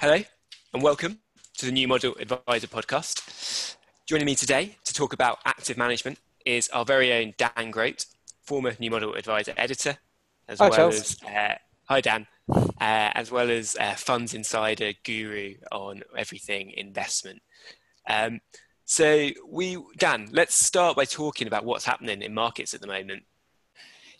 Hello, and welcome to the New Model Advisor podcast. Joining me today to talk about active management is our very own Dan Grote, former New Model Advisor editor, as Hi, well Charles. as uh, hi Dan, uh, as well as uh, funds insider guru on everything investment. Um, so we, Dan, let's start by talking about what's happening in markets at the moment.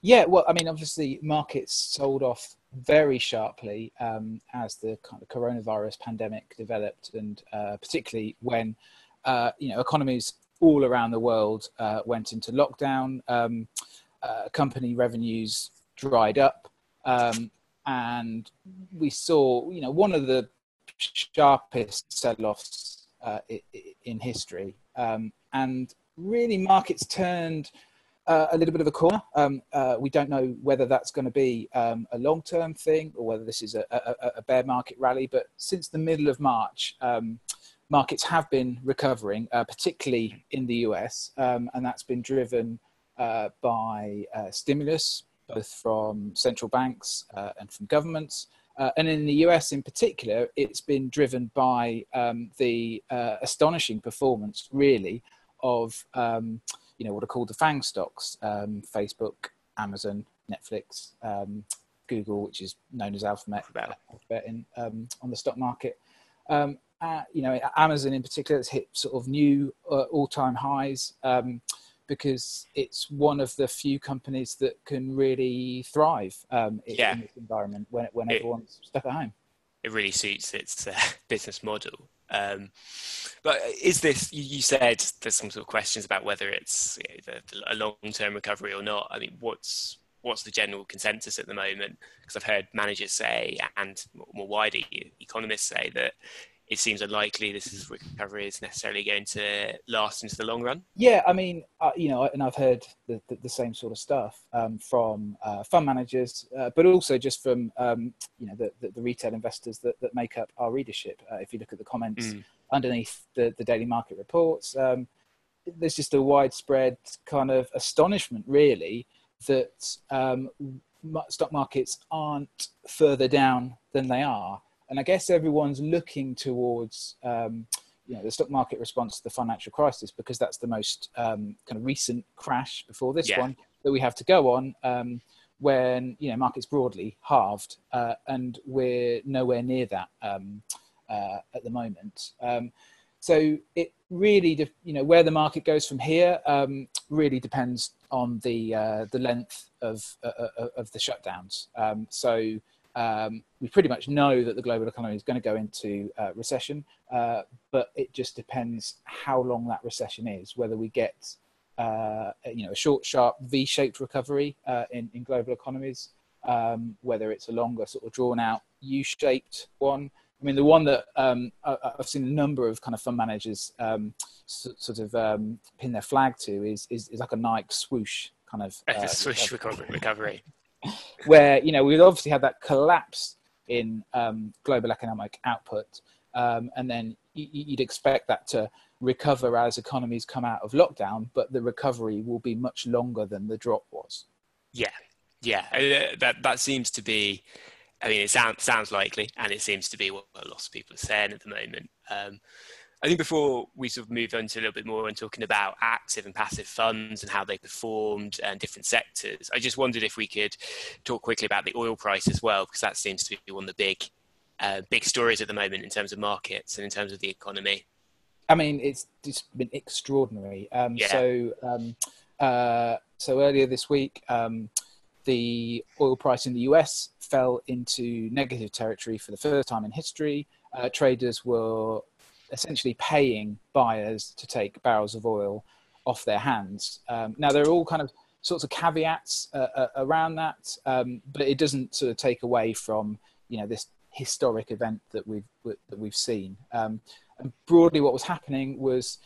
Yeah, well, I mean, obviously, markets sold off very sharply um, as the kind of coronavirus pandemic developed, and uh, particularly when uh, you know economies all around the world uh, went into lockdown. Um, uh, company revenues dried up, um, and we saw you know one of the sharpest sell-offs uh, in history, um, and really markets turned uh, a little bit of a corner. Um, uh, we don't know whether that's going to be um, a long term thing or whether this is a, a, a, bear market rally. But since the middle of March, um, markets have been recovering, uh, particularly in the US, um, and that's been driven uh, by uh, stimulus, both from central banks uh, and from governments. Uh, and in the US in particular, it's been driven by um, the uh, astonishing performance, really, of um, you know what are called the FANG stocks: um, Facebook, Amazon, Netflix, um, Google, which is known as Alphabet, Alphabet. In, um, on the stock market. Um, uh, you know, Amazon in particular has hit sort of new uh, all-time highs um, because it's one of the few companies that can really thrive um, in, Yeah. in this environment when, when It- everyone's stuck at home. it really suits its uh, business model. Um, but is this? You, you said there's some sort of questions about whether it's you know, a long-term recovery or not. I mean, what's what's the general consensus at the moment? Because I've heard managers say, and more- wider economists say that it seems unlikely this is recovery is necessarily going to last into the long run. Yeah, I mean, uh, you know, and I've heard the, the, the same sort of stuff um, from uh, fund managers, uh, but also just from um, you know the, the, the retail investors that, that make up our readership. Uh, if you look at the comments Mm. underneath the, the daily market reports, um, there's just a widespread kind of astonishment, really, that um, stock markets aren't further down than they are. And I guess everyone's looking towards um, you know the stock market response to the financial crisis because that's the most um, kind of recent crash before this Yeah. one that we have to go on um, when you know markets broadly halved uh, and we're nowhere near that um, uh, at the moment. Um, so it really, de- you know, where the market goes from here um, really depends on the uh, the length of uh, uh, of the shutdowns. Um, so um, we pretty much know that the global economy is going to go into uh, recession, uh, but it just depends how long that recession is. Whether we get uh, you know a short, sharp V-shaped recovery uh, in in global economies, um, whether it's a longer, sort of drawn out U-shaped one. I mean, the one that um, I, I've seen a number of kind of fund managers um, so, sort of um, pin their flag to is, is is like a Nike swoosh kind of uh, Swish recovery. recovery. Where you know we'd obviously had that collapse in um, global economic output, um, and then you'd expect that to recover as economies come out of lockdown, but the recovery will be much longer than the drop was. Yeah, yeah, uh, that that seems to be. I mean, it sounds sounds likely, and it seems to be what a lot of people are saying at the moment. Um, I think before we sort of move on to a little bit more and talking about active and passive funds and how they performed and different sectors, I just wondered if we could talk quickly about the oil price as well, because that seems to be one of the big uh, big stories at the moment in terms of markets and in terms of the economy. I mean, it's just been extraordinary. Um, Yeah. So, um, uh, so earlier this week, um, the oil price in the US fell into negative territory for the first time in history. Uh, traders were essentially paying buyers to take barrels of oil off their hands. Um, now, there are all kind of sorts of caveats uh, uh, around that, um, but it doesn't sort of take away from you know this historic event that we've that we've seen. Um, and broadly, what was happening was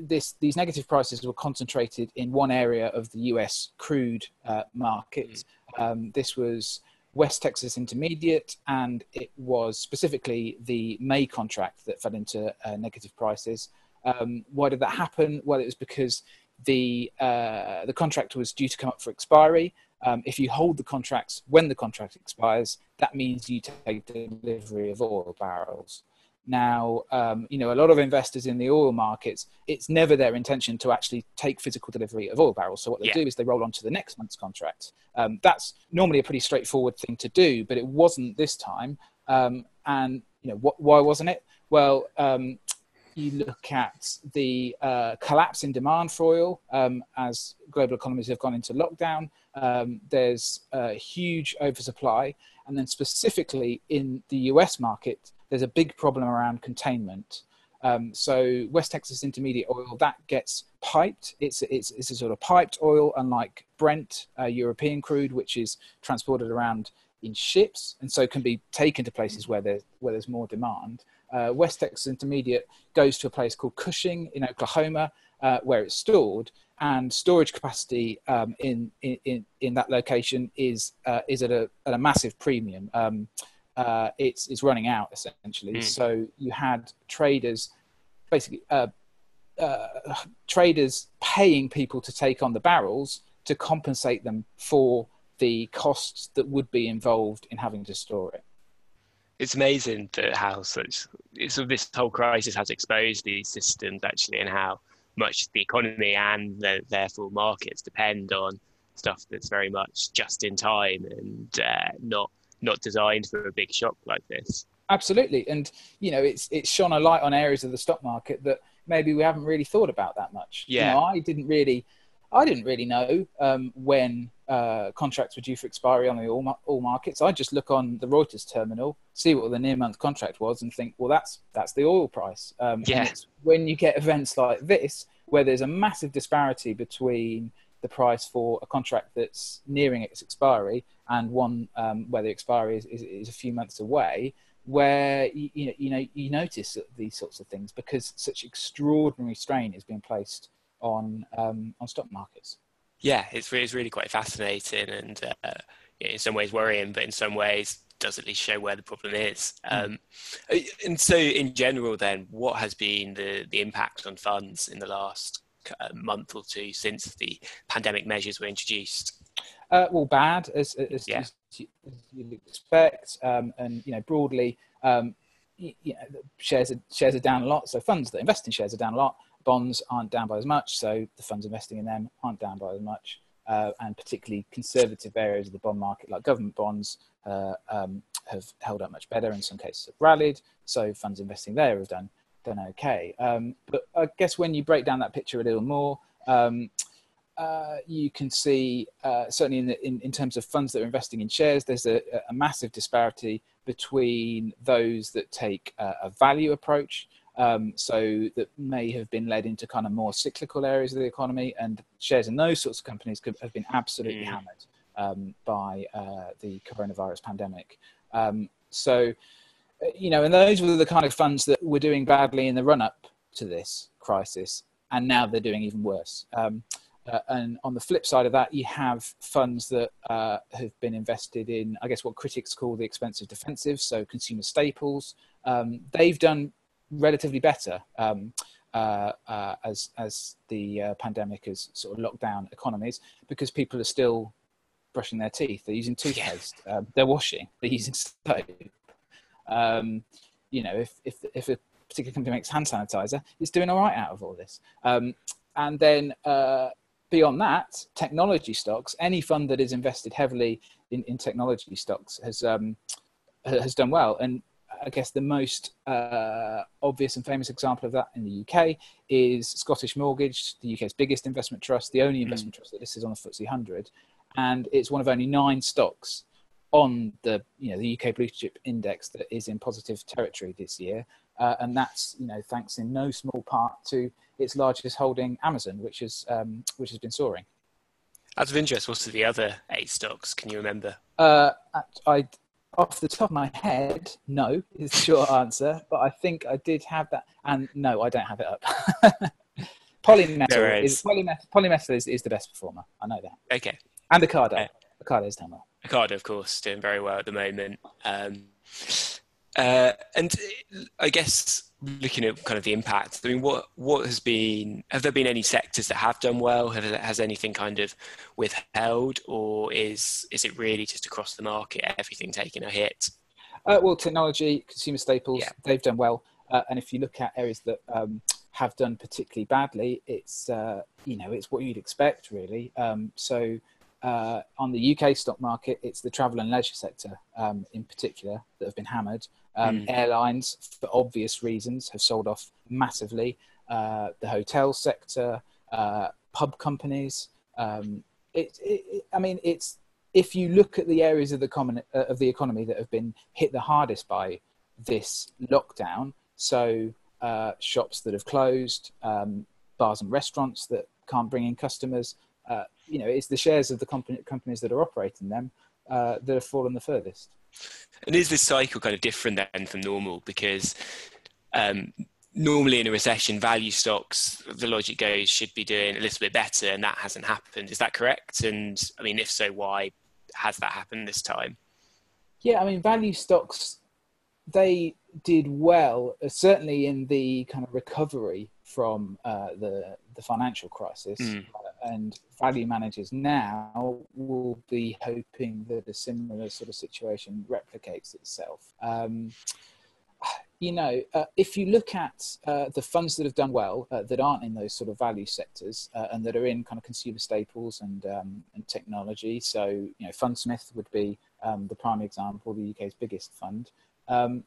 this these negative prices were concentrated in one area of the U.S. crude uh, market. Um, this was West Texas Intermediate, and it was specifically the May contract that fell into uh, negative prices. Um, why did that happen? Well, it was because the uh, the contract was due to come up for expiry, Um, if you hold the contracts when the contract expires, that means you take delivery of oil barrels. Now, um, you know, a lot of investors in the oil markets, it's never their intention to actually take physical delivery of oil barrels. So what they yeah. do is they roll on to the next month's contract. Um, that's normally a pretty straightforward thing to do, but it wasn't this time. Um, and you know, what, why wasn't it? Well, um, you look at the uh, collapse in demand for oil um, as global economies have gone into lockdown. Um, there's a huge oversupply, and then specifically in the US market, there's a big problem around containment. Um, so West Texas Intermediate oil that gets piped. It's it's it's a sort of piped oil, unlike Brent uh, European crude, which is transported around in ships and so can be taken to places where there's where there's more demand. Uh, West Texas Intermediate goes to a place called Cushing in Oklahoma, uh, where it's stored, and storage capacity um, in, in in that location is uh, is at a at a massive premium. Um, uh, it's it's running out essentially. Mm. So you had traders, basically uh, uh, traders paying people to take on the barrels to compensate them for the costs that would be involved in having to store it. It's amazing that how such so this whole crisis has exposed these systems actually and how much the economy and the, therefore markets depend on stuff that's very much just in time and uh, not not designed for a big shock like this. Absolutely, and you know, it's it's shone a light on areas of the stock market that maybe we haven't really thought about that much. Yeah, you know, I didn't really, I didn't really know um, when uh, contracts were due for expiry on the all, all markets. I just look on the Reuters terminal, see what the near month contract was, and think, well, that's that's the oil price. Um, yeah. when you get events like this, where there's a massive disparity between the price for a contract that's nearing its expiry and one um, where the expiry is, is, is, a few months away, where you, you, know, you know you notice these sorts of things because such extraordinary strain is being placed on um, on stock markets. Yeah, it's it's really quite fascinating and uh, in some ways worrying, but in some ways does at least show where the problem is. Mm. Um, and so, in general, then, what has been the the impact on funds in the last month or two since the pandemic measures were introduced? Uh, well, bad as, as, yeah. as, you'd expect, um, and you know broadly, um, you, you know, shares are, shares are down a lot. So funds that invest in shares are down a lot. Bonds aren't down by as much, so the funds investing in them aren't down by as much. Uh, and particularly conservative areas of the bond market, like government bonds, uh, um, have held up much better. In some cases, have rallied. So funds investing there have done done okay. Um, but I guess when you break down that picture a little more, um, uh, you can see uh, certainly in, the, in, in, terms of funds that are investing in shares, there's a, a massive disparity between those that take a, a value approach. Um, so that may have been led into kind of more cyclical areas of the economy, and shares in those sorts of companies could, have been absolutely mm. hammered um, by uh, the coronavirus pandemic. Um, so you know, and those were the kind of funds that were doing badly in the run up to this crisis, and now they're doing even worse. Um, uh, and on the flip side of that, you have funds that uh, have been invested in, I guess, what critics call the expensive defensive, so consumer staples. Um, they've done relatively better um, uh, uh as as the uh, pandemic has sort of locked down economies because people are still brushing their teeth. They're using toothpaste. Um, they're washing. They're using soap. Um, you know, if, if, if a particular company makes hand sanitizer, it's doing all right out of all this. Um, and then uh, beyond that, technology stocks, any fund that is invested heavily in, in technology stocks has, um, has done well. And I guess the most uh, obvious and famous example of that in the UK is Scottish Mortgage, the UK's biggest investment trust, the only hmm. investment mm. trust that this is on the FTSE 100. And it's one of only nine stocks on the you know the UK blue chip index that is in positive territory this year, uh, and that's you know thanks in no small part to its largest holding, Amazon, which has um, which has been soaring. Out of interest, what are the other eight stocks? Can you remember? Uh, I off the top of my head, no is the short answer, but I think I did have that, and no, I don't have it up. Polymetal is, polymetal, polymetal is, is the best performer. I know that. Okay. And Ocado. Okay. Ocado's done well. Ocado, of course, doing very well at the moment. Um, uh, and I guess looking at kind of the impact, I mean, what what has been? Have there been any sectors that have done well? Have, has anything kind of withheld, or is is it really just across the market, everything taking a hit? Uh, well, technology, consumer staples, yeah. they've done well. Uh, and if you look at areas that um, have done particularly badly, it's uh, you know it's what you'd expect really. Um, so uh, on the UK stock market, it's the travel and leisure sector um, in particular that have been hammered. Um, mm. Airlines, for obvious reasons, have sold off massively. Uh, the hotel sector, uh, pub companies. Um, it, it, I mean, it's if you look at the areas of the common uh, of the economy that have been hit the hardest by this lockdown. So uh, shops that have closed, um, bars and restaurants that can't bring in customers, uh, you know, it's the shares of the company, companies that are operating them uh, that have fallen the furthest. And is this cycle kind of different then from normal? Because um, normally in a recession, value stocks, the logic goes, should be doing a little bit better, and that hasn't happened. Is that correct? And I mean, if so, why has that happened this time? Yeah, I mean, value stocks, they did well, uh, certainly in the kind of recovery from uh, the the financial crisis, mm. And value managers now will be hoping that a similar sort of situation replicates itself. Um, you know, uh, if you look at uh, the funds that have done well, uh, that aren't in those sort of value sectors, uh, and that are in kind of consumer staples and um, and technology, so you know, Fundsmith would be um, the prime example, the UK's biggest fund. Um,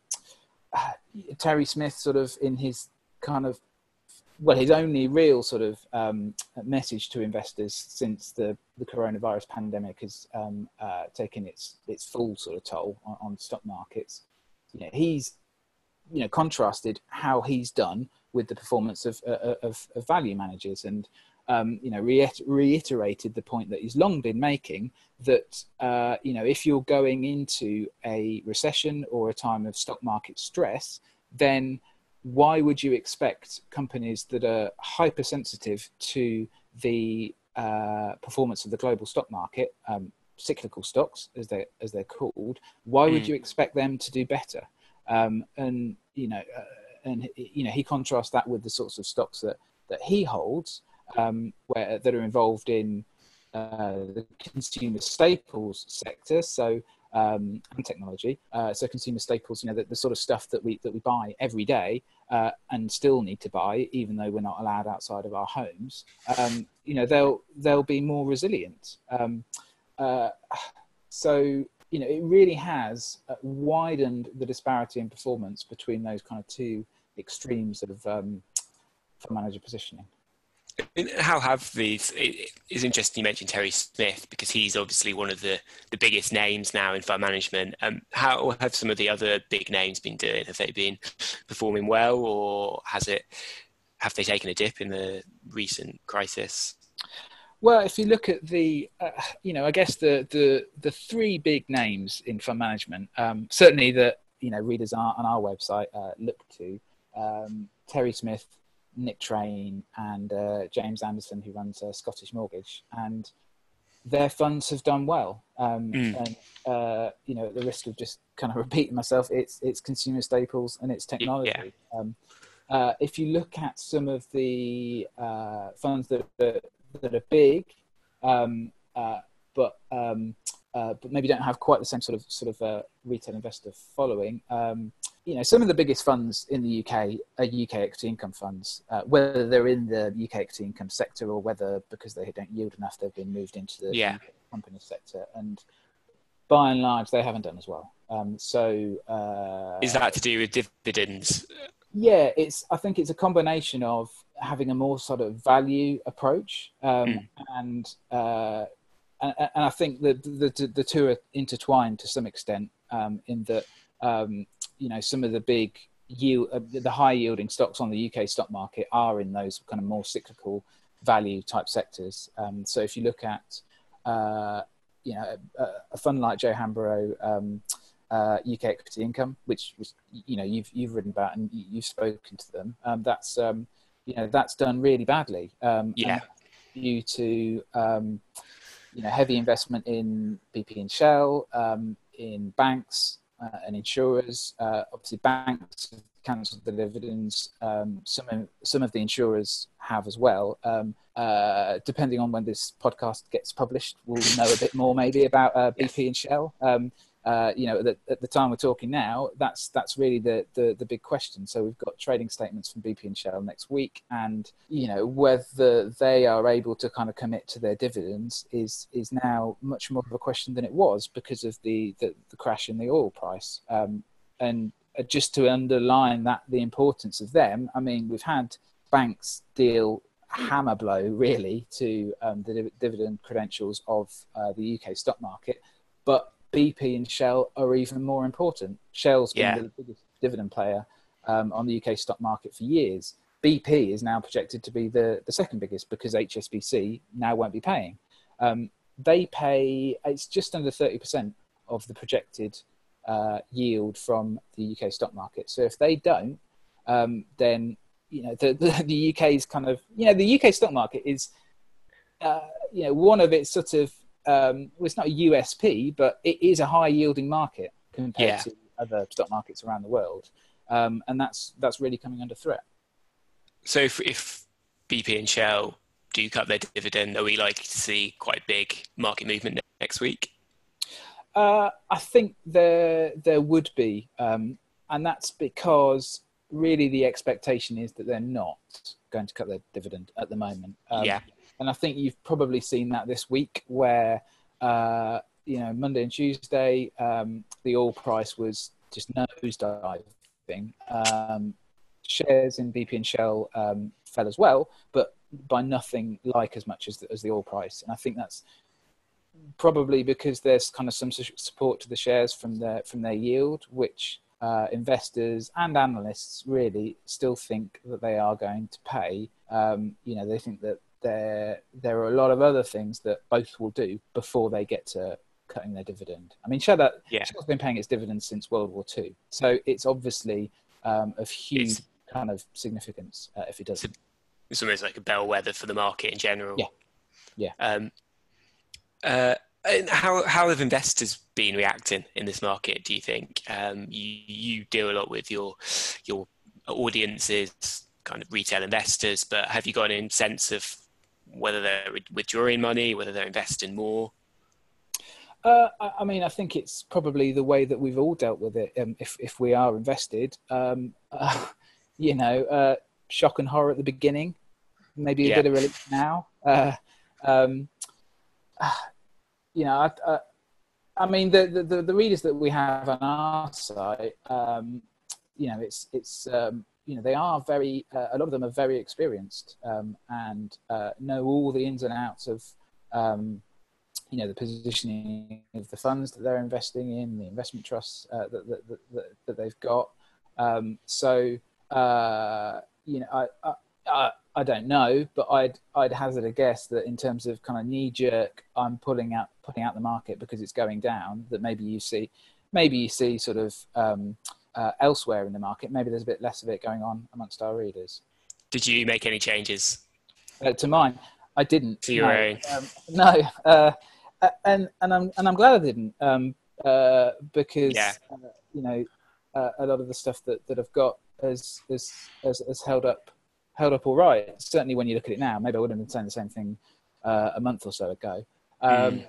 Terry Smith, sort of in his kind of well, his only real sort of um, message to investors since the, the coronavirus pandemic has um, uh, taken its its full sort of toll on, on, stock markets. You know, he's you know contrasted how he's done with the performance of uh, of, of, value managers, and um, you know reiterated the point that he's long been making that uh, you know if you're going into a recession or a time of stock market stress, then why would you expect companies that are hypersensitive to the uh, performance of the global stock market, um, cyclical stocks as they as they're called, why would mm. you expect them to do better? Um, and you know, uh, and you know, he contrasts that with the sorts of stocks that that he holds, um, where that are involved in uh, the consumer staples sector. So um, and technology. Uh, so consumer staples, you know, the, the, sort of stuff that we that we buy every day uh, and still need to buy, even though we're not allowed outside of our homes. Um, you know, they'll they'll be more resilient. Um, uh, so you know, it really has uh, widened the disparity in performance between those kind of two extremes of um, manager positioning how have these? It is interesting you mentioned Terry Smith because he's obviously one of the, the biggest names now in fund management. Um, how have some of the other big names been doing? Have they been performing well, or has it? Have they taken a dip in the recent crisis? Well, if you look at the, uh, you know, I guess the the the three big names in fund management, um, certainly that you know readers are on our website uh, look to um, Terry Smith, Nick Train and uh, James Anderson, who runs uh, Scottish Mortgage, and their funds have done well. Um, mm. And uh, you know, at the risk of just kind of repeating myself, it's it's consumer staples and it's technology. Yeah. Um, uh, if you look at some of the uh, funds that are, that are big, um, uh, but um, but maybe don't have quite the same sort of sort of retail investor following. Um, you know, some of the biggest funds in the UK are UK equity income funds, uh, whether they're in the UK equity income sector or whether because they don't yield enough, they've been moved into the yeah. company sector. And by and large, they haven't done as well. Um, so, uh, is that to do with dividends? Yeah, it's. I think it's a combination of having a more sort of value approach, um, mm. and, uh, and, and I think that the, the, the two are intertwined to some extent um, in that um, you know some of the big yield, uh, the high yielding stocks on the UK stock market are in those kind of more cyclical value type sectors. Um, so if you look at uh, you know a, a, fund like J O Hambro um, uh, UK Equity Income, which was you know you've you've written about and you've spoken to them, um, that's um, you know that's done really badly. Um, yeah. Due to um, you know heavy investment in BP and Shell, in banks, uh, and insurers. Uh, obviously, banks have cancelled the dividends. Um, some of, some of the insurers have as well. Um, uh, depending on when this podcast gets published, we'll know a bit more maybe about uh, BP and Shell. Uh, you know, at the, at the, time we're talking now, that's that's really the, the, the big question. So we've got trading statements from BP and Shell next week, and you know whether they are able to kind of commit to their dividends is is now much more of a question than it was because of the the, the crash in the oil price. Um, and just to underline that the importance of them, I mean, we've had banks deal hammer blow really to um, the dividend credentials of uh, the UK stock market, but BP and Shell are even more important. Shell's been yeah. the biggest dividend player um, on the UK stock market for years. BP is now projected to be the, the second biggest because HSBC now won't be paying. Um, they pay, it's just under 30% of the projected uh, yield from the UK stock market. So if they don't, um, then you know the, the, the UK's kind of you know the UK stock market is uh, you know one of its sort of um, well, it's not a USP, but it is a high yielding market compared yeah. to other stock markets around the world, um, and that's that's really coming under threat. So if, if BP and Shell do cut their dividend, are we likely to see quite big market movement next week? Uh, I think there there would be, um, and that's because really the expectation is that they're not going to cut their dividend at the moment. Um, yeah. And I think you've probably seen that this week where, uh, you know, Monday and Tuesday, um, the oil price was just nosediving. Um, shares in BP and Shell um, fell as well, but by nothing like as much as the, as the oil price. And I think that's probably because there's kind of some support to the shares from their from their yield, which uh, investors and analysts really still think that they are going to pay. Um, you know, they think that there there are a lot of other things that both will do before they get to cutting their dividend. I mean, Shell, yeah. Shell's been paying its dividends since World War II, so it's obviously um, of huge it's, kind of significance uh, if it does. It's, it's, almost like a bellwether for the market in general. Yeah, yeah. Um, uh, how how have investors been reacting in this market? Do you think um, you you deal a lot with your your audiences, kind of retail investors, but have you got any sense of whether they're withdrawing money, whether they're investing more? Uh, I mean, I think it's probably the way that we've all dealt with it. Um, if if we are invested, um, uh, you know, uh, shock and horror at the beginning, maybe a yeah. bit of relief now. Uh, um, you know, I, I, I mean, the, the, the readers that we have on our site, um, you know, it's it's um, you know they are very uh, a lot of them are very experienced um, and uh, know all the ins and outs of um, you know the positioning of the funds that they're investing in, the investment trusts uh, that, that, that, that, they've got. Um, so uh, you know, I, I, I don't know, but I'd I'd hazard a guess that in terms of kind of knee jerk, I'm pulling out putting out the market because it's going down. That maybe you see, maybe you see sort of um, uh, elsewhere in the market. Maybe there's a bit less of it going on amongst our readers. Did you make any changes uh, to mine? I didn't. To your no, own? Um, no, uh, and and I'm and I'm glad I didn't um, uh, because yeah. Uh, you know uh, a lot of the stuff that, that I've got has has, has has held up held up all right. Certainly, when you look at it now, maybe I wouldn't have been saying the same thing uh, a month or so ago. Um, mm.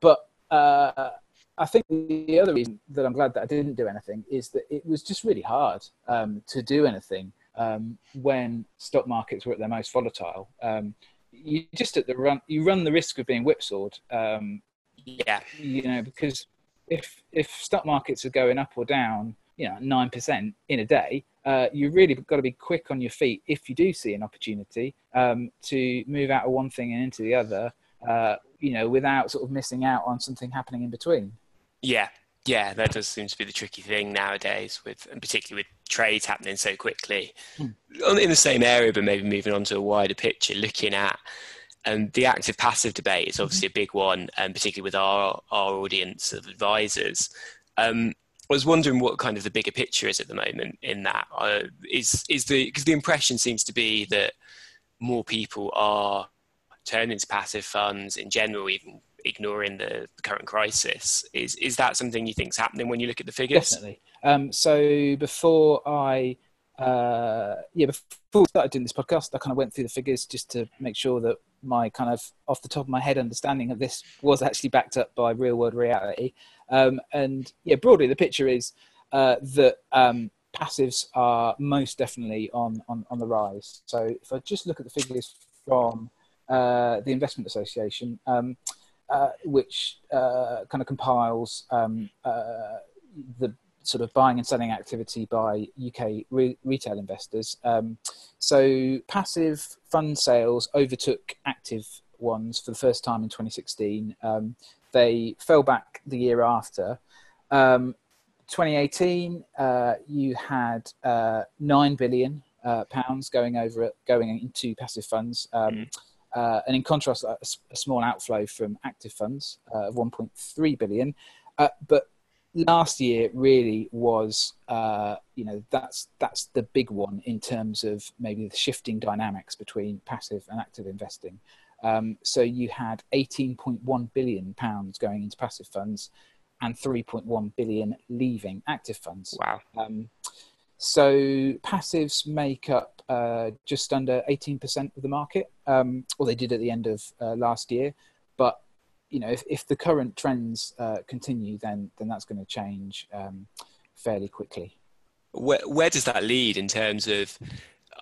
But uh, I think the other reason that I'm glad that I didn't do anything is that it was just really hard um, to do anything um, when stock markets were at their most volatile. Um, you just at the run, you run the risk of being whipsawed. Um, yeah, you know because if if stock markets are going up or down, you know, nine percent in a day, uh, you really got to be quick on your feet if you do see an opportunity um, to move out of one thing and into the other, uh, you know, without sort of missing out on something happening in between. Yeah, yeah, that does seem to be the tricky thing nowadays, with and particularly with trades happening so quickly hmm. in the same area, but maybe moving on to a wider picture, looking at. And um, the active passive debate is obviously mm-hmm. a big one, and particularly with our our audience of advisors. Um, I was wondering what kind of the bigger picture is at the moment in that uh, is is the because the impression seems to be that more people are turning to passive funds in general, even ignoring the, current crisis. Is is that something you think is happening when you look at the figures? Definitely. Um, so before I uh, yeah, before we started doing this podcast, I kind of went through the figures just to make sure that my kind of off the top of my head understanding of this was actually backed up by real world reality. Um, and yeah, broadly, the picture is uh, that um, passives are most definitely on, on, on the rise. So if I just look at the figures from uh, the Investment Association, um, uh, which uh, kind of compiles um, uh, the sort of buying and selling activity by UK re- retail investors. Um, so passive fund sales overtook active ones for the first time in 2016. Um, they fell back the year after. Um, 2018, uh, you had uh, nine billion uh, pounds going over going into passive funds. Mm. Uh, and in contrast, a, a, small outflow from active funds uh, of 1.3 billion. Uh, but last year really was uh, you know that's that's the big one in terms of maybe the shifting dynamics between passive and active investing. Um, so you had 18.1 billion pounds going into passive funds and 3.1 billion leaving active funds. Wow. Um, so passives make up uh, just under 18% of the market um, or they did at the end of uh, last year but you know, if, if the current trends uh, continue, then then that's going to change um, fairly quickly. Where where does that lead in terms of?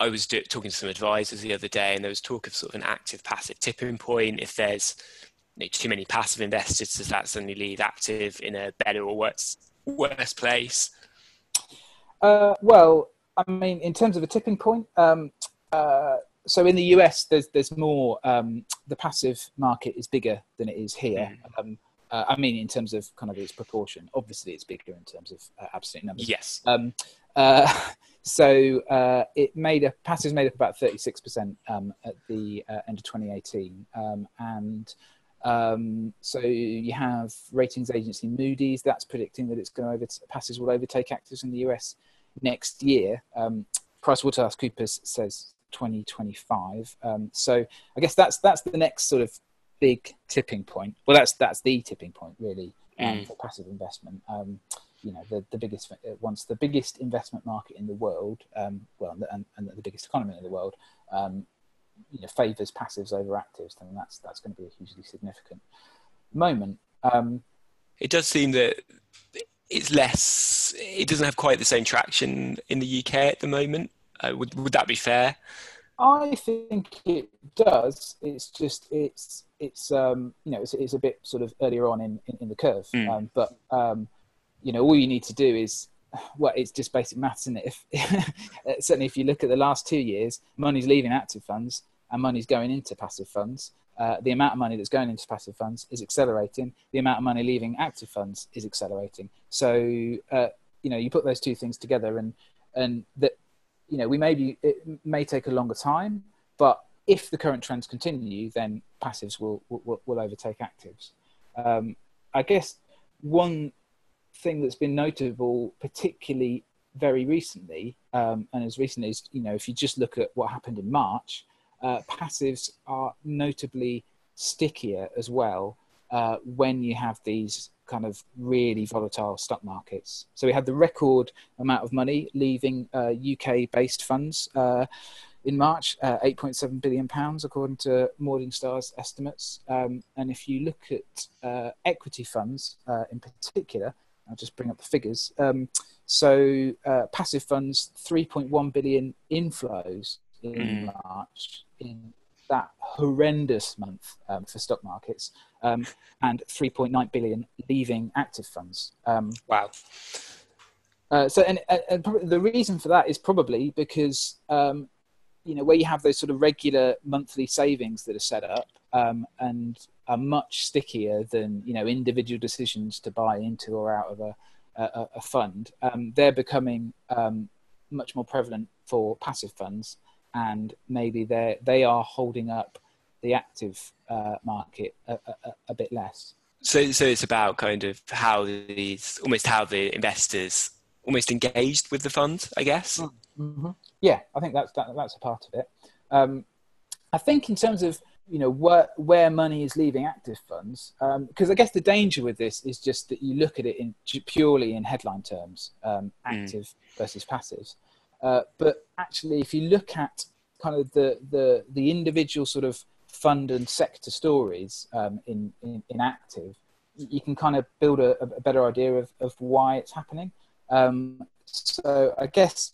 I was do, talking to some advisors the other day, and there was talk of sort of an active passive tipping point. If there's you know, too many passive investors, does that suddenly leave active in a better or worse worse place? Uh, well, I mean, in terms of a tipping point, um, uh, so in the US, there's there's more. Um, the passive market is bigger than it is here. Mm. Um, uh, I mean, in terms of kind of its proportion. Obviously, it's bigger in terms of uh, absolute numbers. Yes. Um, uh, so uh, it made a passive made up about 36 percent um, at the uh, end of 2018, um, and um, so you have ratings agency Moody's that's predicting that it's going to over passives will overtake actives in the US next year. Um, PricewaterhouseCoopers says 2025. Um, so I guess that's that's the next sort of big tipping point. Well, that's that's the tipping point really um, mm. for passive investment. Um, you know, the, the biggest uh, once the biggest investment market in the world, um, well, and, and the biggest economy in the world, um, you know, favors passives over actives, then that's that's going to be a hugely significant moment. Um, it does seem that it's less. It doesn't have quite the same traction in the UK at the moment. Uh, would would that be fair? I think it does. It's just it's it's um, you know it's, it's a bit sort of earlier on in in, in the curve, mm. um, but um, you know all you need to do is well, it's just basic maths, and if certainly if you look at the last two years, money's leaving active funds and money's going into passive funds. Uh, the amount of money that's going into passive funds is accelerating. The amount of money leaving active funds is accelerating. So uh, you know you put those two things together, and and that you know, we may be, it may take a longer time, but if the current trends continue, then passives will, will, will overtake actives. Um, I guess one thing that's been notable, particularly very recently, um, and as recently as, you know, if you just look at what happened in March, uh, passives are notably stickier as well uh, when you have these kind of really volatile stock markets. So we had the record amount of money leaving uh, UK-based funds uh, in March, uh, 8.7 billion pounds according to Morningstar's estimates. Um, and if you look at uh, equity funds uh, in particular, I'll just bring up the figures. Um, so uh, passive funds, 3.1 billion inflows in mm. March in that horrendous month um, for stock markets, um, and 3.9 billion leaving active funds. Um, wow. Uh, so, and, and, the reason for that is probably because um, you know where you have those sort of regular monthly savings that are set up um, and are much stickier than you know individual decisions to buy into or out of a, a, a fund. Um, they're becoming much more prevalent for passive funds and maybe they they are holding up the active uh, market a, a, a, bit less. So, so it's about kind of how these, almost how the investors almost engaged with the fund, I guess. Mm-hmm. Yeah, I think that's that, that's a part of it. Um, I think in terms of you know where where money is leaving active funds because um, I guess the danger with this is just that you look at it in purely in headline terms, um, hmm. active mm. versus passives. Uh, but actually, if you look at kind of the the the individual sort of fund and sector stories um, in, in, in active, you can kind of build a, a better idea of, of why it's happening. Um, so I guess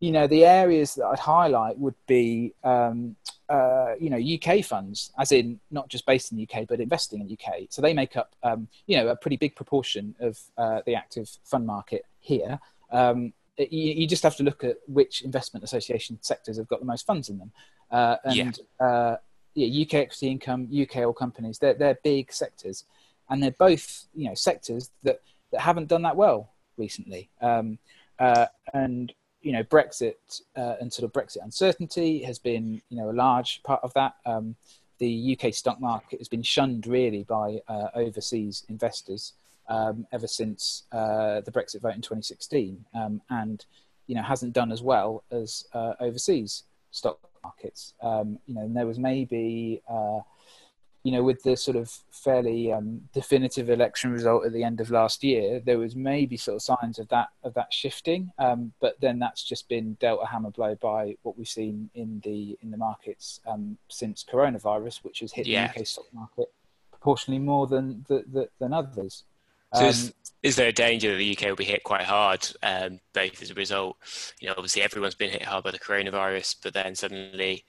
you know the areas that I'd highlight would be um, uh, you know UK funds, as in not just based in the UK but investing in the UK. So they make up um, you know a pretty big proportion of uh, the active fund market here. Um, you, you, just have to look at which investment association sectors have got the most funds in them, uh, and yeah. Uh, yeah, UK equity income, UK All Companies, they're they're big sectors, and they're both you know sectors that that haven't done that well recently. Um, uh, and you know, Brexit uh, and sort of Brexit uncertainty has been, you know, a large part of that. Um, the UK stock market has been shunned really by uh, overseas investors um, ever since uh, the Brexit vote in 2016, um, and you know hasn't done as well as uh, overseas stock markets. Um, you know, and there was maybe uh, you know, with the sort of fairly um, definitive election result at the end of last year, there was maybe sort of signs of that of that shifting. Um, but then that's just been dealt a hammer blow by what we've seen in the in the markets um, since coronavirus, which has hit yeah. the UK stock market proportionally more than the, the, than others. So is, um, is, there a danger that the UK will be hit quite hard, um, both as a result? You know, obviously everyone's been hit hard by the coronavirus, but then suddenly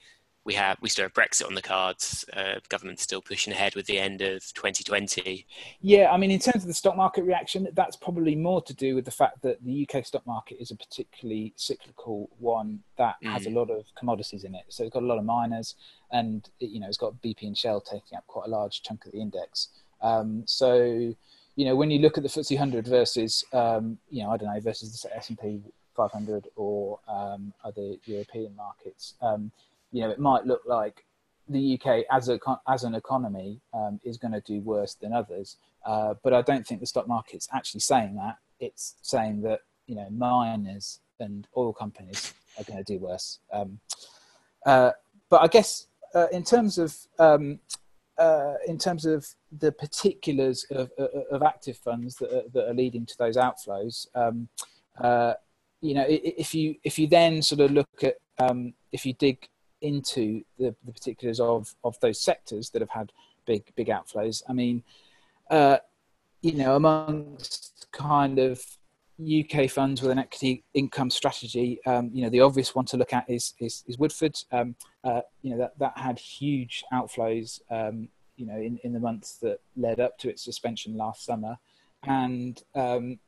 we have we still have Brexit on the cards. Uh, government's still pushing ahead with the end of 2020. Yeah, I mean, in terms of the stock market reaction, that's probably more to do with the fact that the UK stock market is a particularly cyclical one that mm. has a lot of commodities in it. So it's got a lot of miners, and it, you know, it's got BP and Shell taking up quite a large chunk of the index. Um, so, you know, when you look at the FTSE 100 versus, um, you know, I don't know, versus the S&P 500 or um, other European markets. Um, you know, it might look like the UK as a as an economy um, is going to do worse than others, uh, but I don't think the stock market's actually saying that. It's saying that you know miners and oil companies are going to do worse. Um, uh, but I guess uh, in terms of um, uh, in terms of the particulars of, of active funds that are, that are, leading to those outflows, um, uh, you know, if you if you then sort of look at um, if you dig into the, the particulars of, of those sectors that have had big big outflows. I mean, uh, you know, amongst kind of UK funds with an equity income strategy, um, you know, the obvious one to look at is is, is Woodford. Um, uh, you know, that that had huge outflows. You know, in, in the months that led up to its suspension last summer, and um,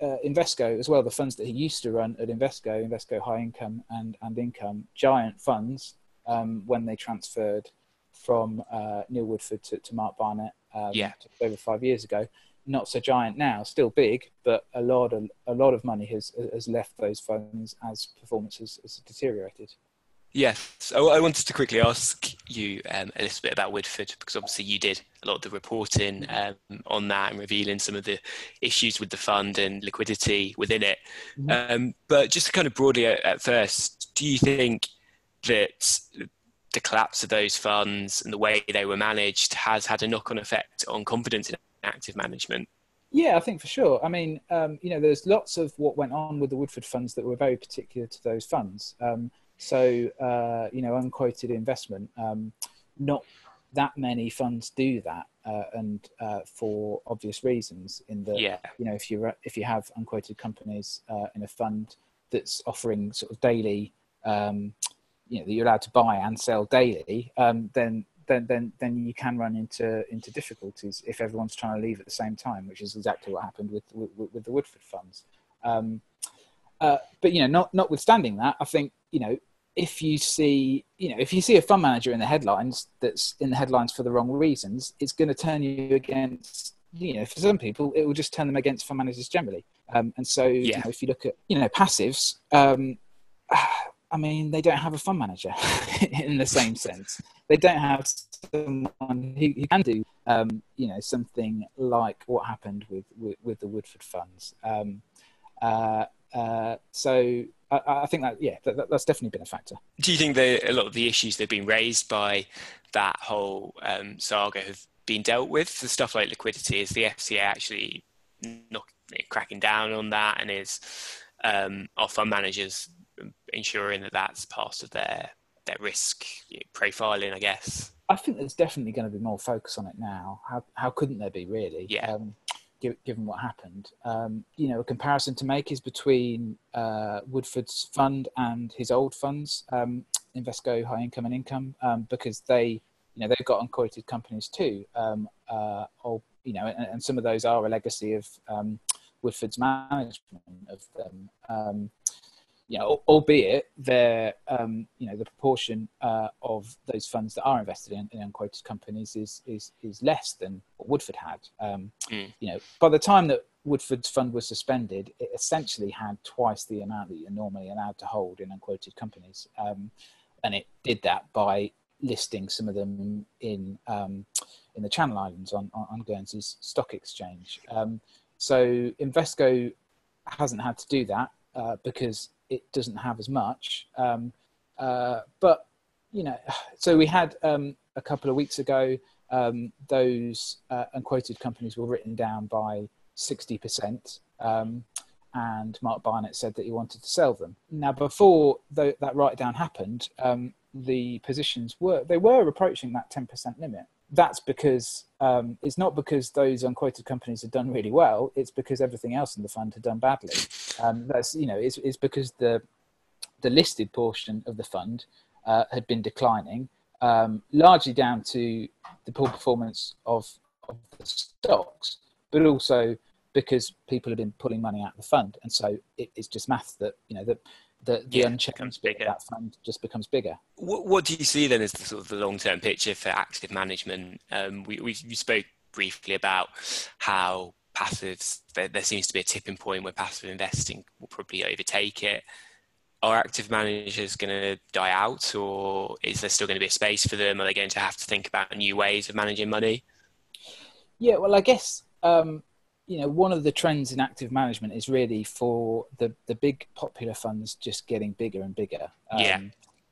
uh, Invesco as well, the funds that he used to run at Invesco, Invesco High Income and, and Income, giant funds um, when they transferred from uh, Neil Woodford to, to Mark Barnett um, yeah. over five years ago. Not so giant now, still big, but a lot of a lot of money has has left those funds as performance has, has deteriorated. Yes, I wanted to quickly ask you um, a little bit about Woodford because obviously you did a lot of the reporting um, on that and revealing some of the issues with the fund and liquidity within it. Mm-hmm. Um, but just kind of broadly at, at, first, do you think that the collapse of those funds and the way they were managed has had a knock-on effect on confidence in active management? Yeah, I think for sure. I mean, um, you know, there's lots of what went on with the Woodford funds that were very particular to those funds. Um, so, uh, you know, unquoted investment, um, not that many funds do that, uh, and uh, for obvious reasons. In that, yeah. you know, if you if you have unquoted companies uh, in a fund that's offering sort of daily, um, you know, that you're allowed to buy and sell daily, um, then then then then you can run into into difficulties if everyone's trying to leave at the same time, which is exactly what happened with with, with the Woodford funds. Um, uh, but you know, not notwithstanding that, I think you know if you see, you know, if you see a fund manager in the headlines that's in the headlines for the wrong reasons, it's going to turn you against, you know, for some people, it will just turn them against fund managers generally. Um, and so, yeah. you know, if you look at, you know, passives, um, I mean, they don't have a fund manager in the same sense. They don't have someone who, who can do, um, you know, something like what happened with with, with the Woodford funds. Um, uh, uh, so I, I think that yeah, that, that's definitely been a factor. Do you think that a lot of the issues that have been raised by that whole um, saga have been dealt with? The stuff like liquidity is the FCA actually not cracking down on that, and is um, our fund managers ensuring that that's part of their their risk profiling, I guess. I think there's definitely going to be more focus on it now. How how couldn't there be really? Yeah. Um, given what happened, um, you know, a comparison to make is between uh, Woodford's fund and his old funds, um, Invesco High Income and Income, um, because they, you know, they've got unquoted companies too, um, uh, or you know, and, and, some of those are a legacy of um, Woodford's management of them. You know, albeit their, um, you know, the proportion uh, of those funds that are invested in, in, unquoted companies is is is less than what Woodford had. Um, mm. You know, by the time that Woodford's fund was suspended, it essentially had twice the amount that you're normally allowed to hold in unquoted companies, um, and it did that by listing some of them in um, in the Channel Islands on on, on Guernsey's stock exchange. Um, so Invesco hasn't had to do that uh, because it doesn't have as much. Um, uh, but you know, so we had um, a couple of weeks ago um, those uh, unquoted companies were written down by sixty percent. Um, and Mark Barnett said that he wanted to sell them. Now, before the, that write down happened, um, the positions were they were approaching that ten percent limit that's because um, it's not because those unquoted companies have done really well. It's because everything else in the fund had done badly. Um, that's you know it's, it's because the the listed portion of the fund uh, had been declining, um, largely down to the poor performance of, of the stocks, but also because people have been pulling money out of the fund, and so it, it's just math that you know that the, the yeah, of that fund just becomes bigger. What, what, do you see then as the sort of the long term picture for active management? Um, we, we, we spoke briefly about how passives there, there, seems to be a tipping point where passive investing will probably overtake it. Are active managers going to die out, or is there still going to be a space for them? Are they going to have to think about new ways of managing money? Yeah, well, I guess um, you know, one of the trends in active management is really for the the big popular funds just getting bigger and bigger. Um, yeah.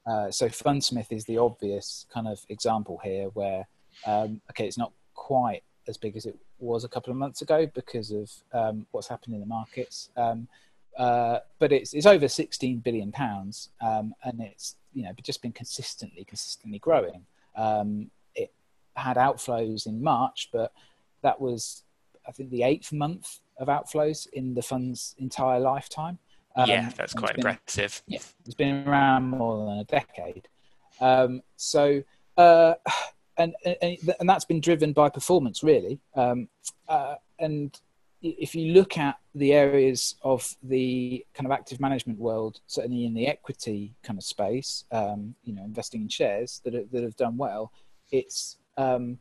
Uh, so Fundsmith is the obvious kind of example here, where um, okay, it's not quite as big as it was a couple of months ago because of um, what's happened in the markets. Um, uh, but it's it's over 16 billion pounds, um, and it's you know just been consistently consistently growing. Um, it had outflows in March, but that was I think the eighth month of outflows in the fund's entire lifetime. Um, yeah, that's quite been, impressive. Yeah, it's been around more than a decade. Um, so, uh, and, and, and that's been driven by performance, really. Um, uh, and if you look at the areas of the kind of active management world, certainly in the equity kind of space, um, you know, investing in shares that are, that have done well, it's um,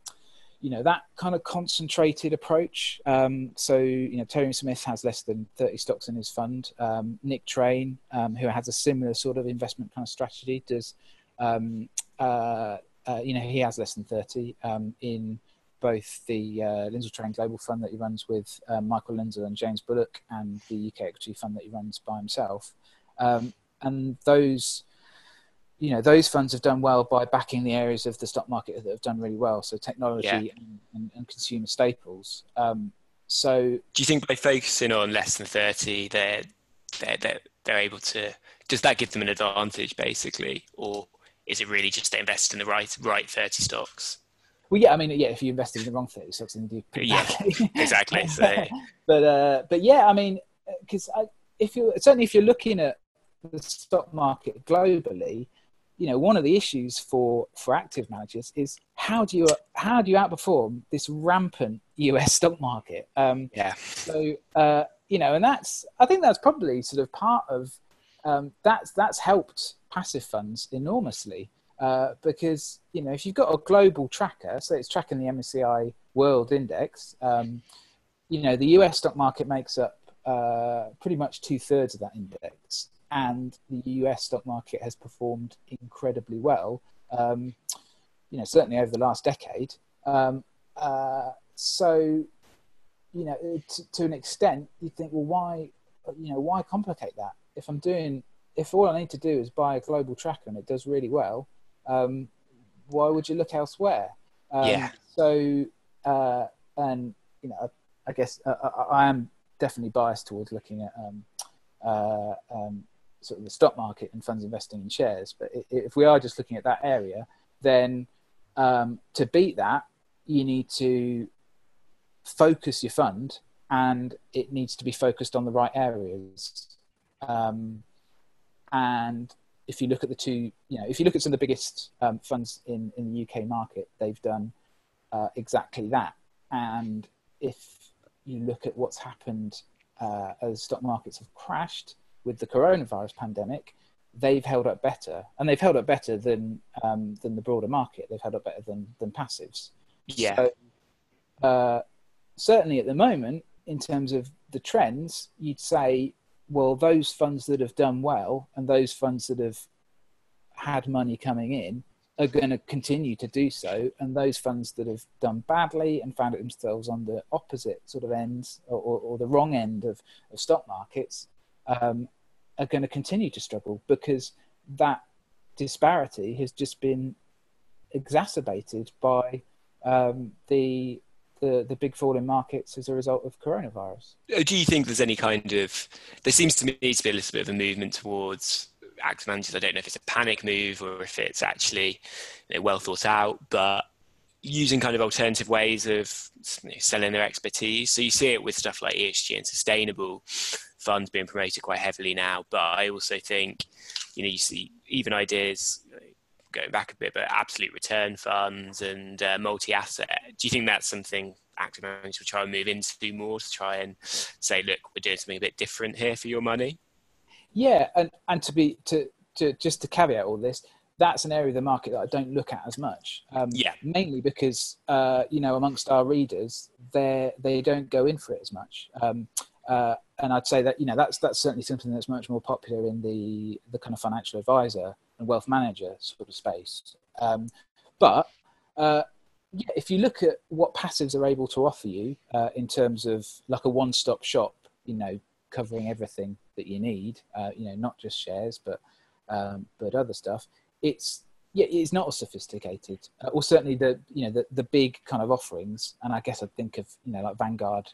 you know that kind of concentrated approach. Um, so you know Terry Smith has less than 30 stocks in his fund. Um, Nick Train, um, who has a similar sort of investment kind of strategy, does um, uh, uh, you know he has less than 30 um, in both the uh, Lindsell Train Global Fund that he runs with um, Michael Lindsell and James Bullock, and the UK Equity Fund that he runs by himself. and those you know those funds have done well by backing the areas of the stock market that have done really well so technology yeah. and, and, and, consumer staples um, so do you think by focusing on less than 30 they're, they're they're they're able to does that give them an advantage basically or is it really just to invest in the right right 30 stocks well yeah i mean yeah if you invested in the wrong 30 stocks then you yeah exactly so. but uh but yeah i mean because if you certainly if you're looking at the stock market globally you know one of the issues for for active managers is how do you how do you outperform this rampant US stock market? Um, yeah. So uh, you know, and that's I think that's probably sort of part of um, that's that's helped passive funds enormously uh, because you know if you've got a global tracker, so it's tracking the MSCI World Index. Um, you know, the US stock market makes up uh, pretty much two thirds of that index and the US stock market has performed incredibly well. Um, you know, certainly over the last decade. Um, uh, so, you know, to, to, an extent, you think, well, why, you know, why complicate that? If I'm doing, if all I need to do is buy a global tracker and it does really well, um, why would you look elsewhere? Um, yeah. So, uh, and you know, I guess uh, I, I, am definitely biased towards looking at um, uh, um, sort of the stock market and funds investing in shares. But if we are just looking at that area, then um, to beat that, you need to focus your fund, and it needs to be focused on the right areas. Um, and if you look at the two, you know, if you look at some of the biggest um, funds in, in the UK market, they've done uh, exactly that. And if you look at what's happened uh, as stock markets have crashed with the coronavirus pandemic, they've held up better, and they've held up better than um, than the broader market. They've held up better than than passives. Yeah. So, uh, certainly, at the moment, in terms of the trends, you'd say well, those funds that have done well and those funds that have had money coming in are going to continue to do so, and those funds that have done badly and found themselves on the opposite sort of ends or, or, or the wrong end of, of stock markets um, are going to continue to struggle because that disparity has just been exacerbated by um, the the, the big fall in markets as a result of coronavirus. Uh, do you think there's any kind of, there seems to me to be a little bit of a movement towards active managers. I don't know if it's a panic move or if it's actually you know, well thought out, but using kind of alternative ways of selling their expertise. So you see it with stuff like ESG and sustainable funds being promoted quite heavily now. But I also think, you know, you see even ideas going back a bit, but absolute return funds and uh, multi-asset. Do you think that's something active managers will try and move into more to try and say, look, we're doing something a bit different here for your money? Yeah, and and to be to to just to caveat all this, that's an area of the market that I don't look at as much. Um, yeah. Mainly because uh, you know amongst our readers, they they don't go in for it as much. Um, uh, and I'd say that you know that's that's certainly something that's much more popular in the the kind of financial advisor and wealth manager sort of space. Um, but uh, yeah, if you look at what passives are able to offer you uh, in terms of like a one-stop shop, you know, covering everything that you need, uh, you know, not just shares, but um, but other stuff. It's yeah, it's not as sophisticated, uh, or certainly the you know the the big kind of offerings. And I guess I'd think of you know like Vanguard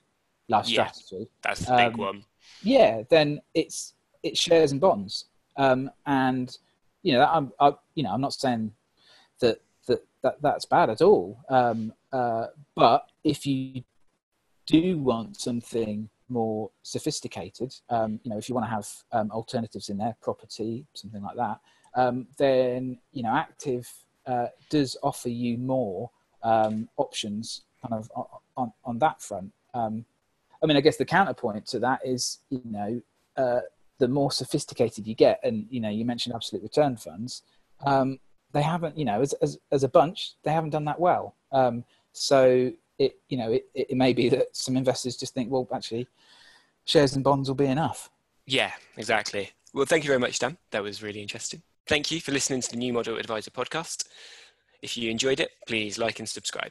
Life yeah, Strategy. That's the big um, one. Yeah, then it's it's shares and bonds, um, and you know, I'm, I, you know, I'm not saying that that, that that's bad at all. Um, uh, but if you do want something more sophisticated, um, you know, if you want to have um, alternatives in there, property, something like that, um, then you know, active uh, does offer you more um, options, kind of on on, on that front. Um, I mean, I guess the counterpoint to that is, you know, uh, the more sophisticated you get, and you know, you mentioned absolute return funds, um, they haven't, you know, as, as, as a bunch, they haven't done that well. Um, so it, you know, it, it may be that some investors just think, well, actually, shares and bonds will be enough. Yeah, exactly. Well, thank you very much, Dan. That was really interesting. Thank you for listening to the New Model Adviser podcast. If you enjoyed it, please like and subscribe.